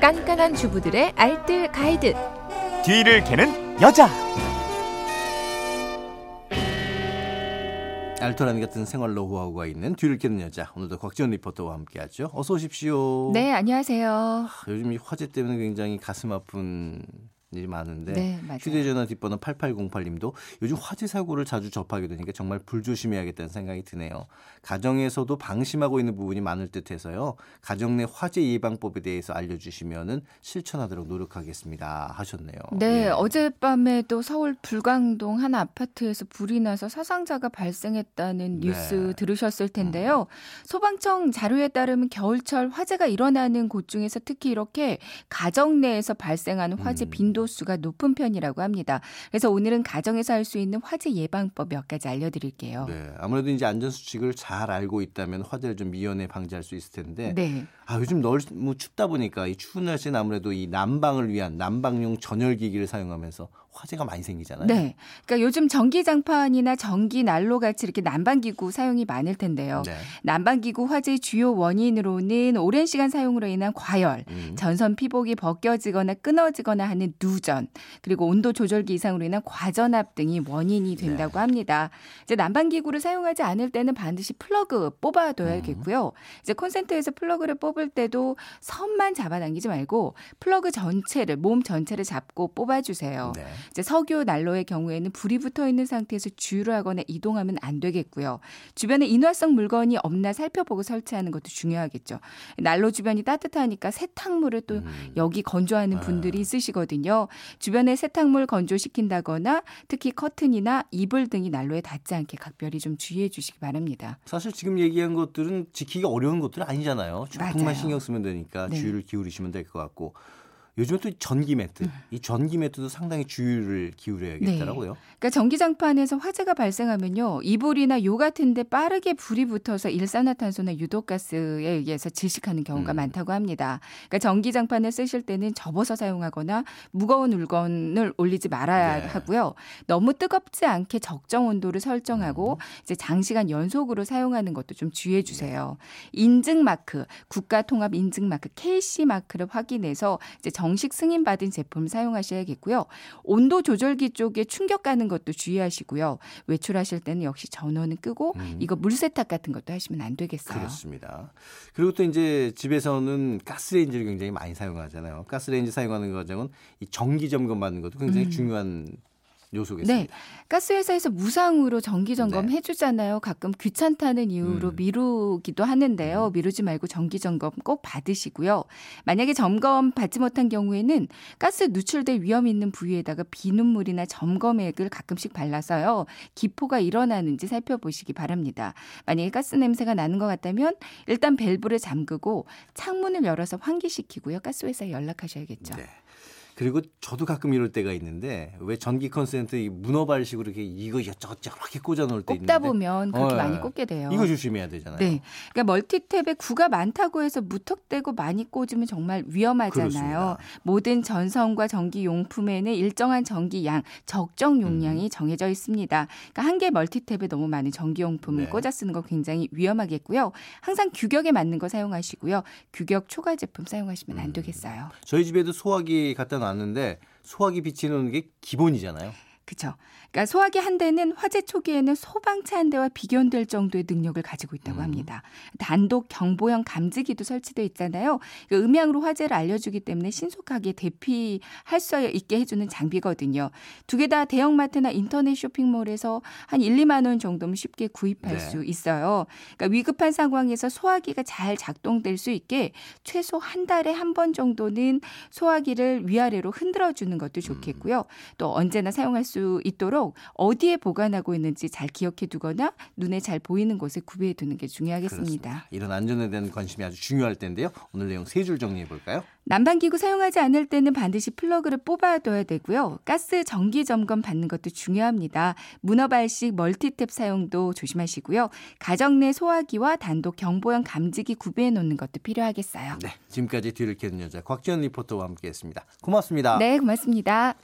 깐깐한 주부들의 알뜰 가이드. 뒤를 캐는 여자. 알토라니 같은 생활 노하우가 있는 뒤를 캐는 여자. 오늘도 곽지연 리포터와 함께하죠. 어서 오십시오. 네, 안녕하세요. 요즘 이 화재 때문에 굉장히 가슴 아픈 많은데 네. 휴대전화 뒷번호 8808님도 요즘 화재 사고를 자주 접하게 되니까 정말 불조심해야겠다는 생각이 드네요. 가정에서도 방심하고 있는 부분이 많을 듯해서요. 가정 내 화재 예방법에 대해서 알려주시면은 실천하도록 노력하겠습니다. 하셨네요. 네, 예. 어젯밤에 또 서울 불광동 한 아파트에서 불이 나서 사상자가 발생했다는 네. 뉴스 들으셨을 텐데요. 소방청 자료에 따르면 겨울철 화재가 일어나는 곳 중에서 특히 이렇게 가정 내에서 발생하는 화재 음. 빈도수가 높은 편이라고 합니다. 그래서 오늘은 가정에서 할 수 있는 화재 예방법 몇 가지 알려드릴게요. 네, 아무래도 이제 안전 수칙을 잘 알고 있다면 화재를 좀 미연에 방지할 수 있을 텐데 네. 아 요즘 너무 춥다 보니까 이 추운 날씨는 아무래도 이 난방을 위한 난방용 전열기기를 사용하면서 화재가 많이 생기잖아요. 네. 그러니까 요즘 전기장판이나 전기 난로 같이 이렇게 난방기구 사용이 많을 텐데요. 네. 난방기구 화재의 주요 원인으로는 오랜 시간 사용으로 인한 과열, 음. 전선 피복이 벗겨지거나 끊어지거나 하는 누전, 그리고 온도 조절기 이상으로 인한 과전압 등이 원인이 된다고 네. 합니다. 이제 난방기구를 사용하지 않을 때는 반드시 플러그 뽑아둬야겠고요. 이제 콘센트에서 플러그를 뽑을 때도 선만 잡아당기지 말고 플러그 전체를 몸 전체를 잡고 뽑아주세요. 네. 이제 석유 난로의 경우에는 불이 붙어 있는 상태에서 주유를 하거나 이동하면 안 되겠고요. 주변에 인화성 물건이 없나 살펴보고 설치하는 것도 중요하겠죠. 난로 주변이 따뜻하니까 세탁물을 또 음. 여기 건조하는 분들이 있으시거든요. 주변에 세탁물 건조시킨다거나 특히 커튼이나 이불 등이 난로에 닿지 않게 각별히 좀 주의해 주시기 바랍니다. 사실 지금 얘기한 것들은 지키기가 어려운 것들은 아니잖아요. 맞아요. 조금만 신경 쓰면 되니까 네. 주의를 기울이시면 될 것 같고 요즘 또 전기 매트, 음. 이 전기 매트도 상당히 주의를 기울여야겠더라고요. 그러니까 전기장판에서 화재가 발생하면요. 이불이나 요 같은데 빠르게 불이 붙어서 일산화탄소나 유독가스에 의해서 질식하는 경우가 음. 많다고 합니다. 그러니까 전기장판을 쓰실 때는 접어서 사용하거나 무거운 물건을 올리지 말아야 네. 하고요. 너무 뜨겁지 않게 적정 온도를 설정하고 음. 이제 장시간 연속으로 사용하는 것도 좀 주의해 주세요. 인증 마크, 국가 통합 인증 마크 KC 마크를 확인해서 이제 정식 승인 받은 제품을 사용하셔야겠고요. 온도 조절기 쪽에 충격 가는 것도 주의하시고요. 외출하실 때는 역시 전원은 끄고 음. 이거 물 세탁 같은 것도 하시면 안 되겠어요. 그렇습니다. 그리고 또 이제 집에서는 가스레인지를 굉장히 많이 사용하잖아요. 가스레인지 사용하는 과정은 이 정기 점검 받는 것도 굉장히 음. 중요한 요소겠습니다. 네. 가스회사에서 무상으로 정기 점검 네. 해주잖아요. 가끔 귀찮다는 이유로 음. 미루기도 하는데요. 미루지 말고 정기 점검 꼭 받으시고요. 만약에 점검 받지 못한 경우에는 가스 누출될 위험 있는 부위에다가 비눗물이나 점검액을 가끔씩 발라서요. 기포가 일어나는지 살펴보시기 바랍니다. 만약에 가스 냄새가 나는 것 같다면 일단 밸브를 잠그고 창문을 열어서 환기시키고요. 가스회사에 연락하셔야겠죠. 네. 그리고 저도 가끔 이럴 때가 있는데 왜 전기 콘센트 이 문어발식으로 이렇게 이거 여기저기 이렇게 꽂아 놓을 때 있는데 꼽다 보면 그렇게 어, 많이 예. 꽂게 돼요. 이거 조심해야 되잖아요. 네. 그러니까 멀티탭에 구가 많다고 해서 무턱대고 많이 꽂으면 정말 위험하잖아요. 그렇습니다. 모든 전선과 전기 용품에는 일정한 전기 양, 적정 음. 용량이 정해져 있습니다. 그러니까 한 개 멀티탭에 너무 많은 전기 용품을 네. 꽂아 쓰는 거 굉장히 위험하겠고요. 항상 규격에 맞는 거 사용하시고요. 규격 초과 제품 사용하시면 음. 안 되겠어요. 저희 집에도 소화기 갖다 놨는데 소화기 비치는 게 기본이잖아요. 그렇죠. 그러니까 소화기 한 대는 화재 초기에는 소방차 한 대와 비견될 정도의 능력을 가지고 있다고 음. 합니다. 단독 경보형 감지기도 설치돼 있잖아요. 그 음향으로 화재를 알려주기 때문에 신속하게 대피할 수 있게 해주는 장비거든요. 두 개 다 대형마트나 인터넷 쇼핑몰에서 한 1, 2만 원 정도면 쉽게 구입할 네. 수 있어요. 그러니까 위급한 상황에서 소화기가 잘 작동될 수 있게 최소 한 달에 한 번 정도는 소화기를 위아래로 흔들어 주는 것도 좋겠고요. 또 언제나 사용할 수 있도록 어디에 보관하고 있는지 잘 기억해 두거나 눈에 잘 보이는 곳에 구비해 두는 게 중요하겠습니다. 이런 안전에 대한 관심이 아주 중요할 텐데요. 오늘 내용 세 줄 정리해 볼까요? 난방기구 사용하지 않을 때는 반드시 플러그를 뽑아둬야 되고요. 가스 정기 점검 받는 것도 중요합니다. 문어발식 멀티탭 사용도 조심하시고요. 가정 내 소화기와 단독 경보형 감지기 구비해 놓는 것도 필요하겠어요. 네, 지금까지 뒤를 캐는 여자 곽지연 리포터와 함께했습니다. 고맙습니다. 네, 고맙습니다.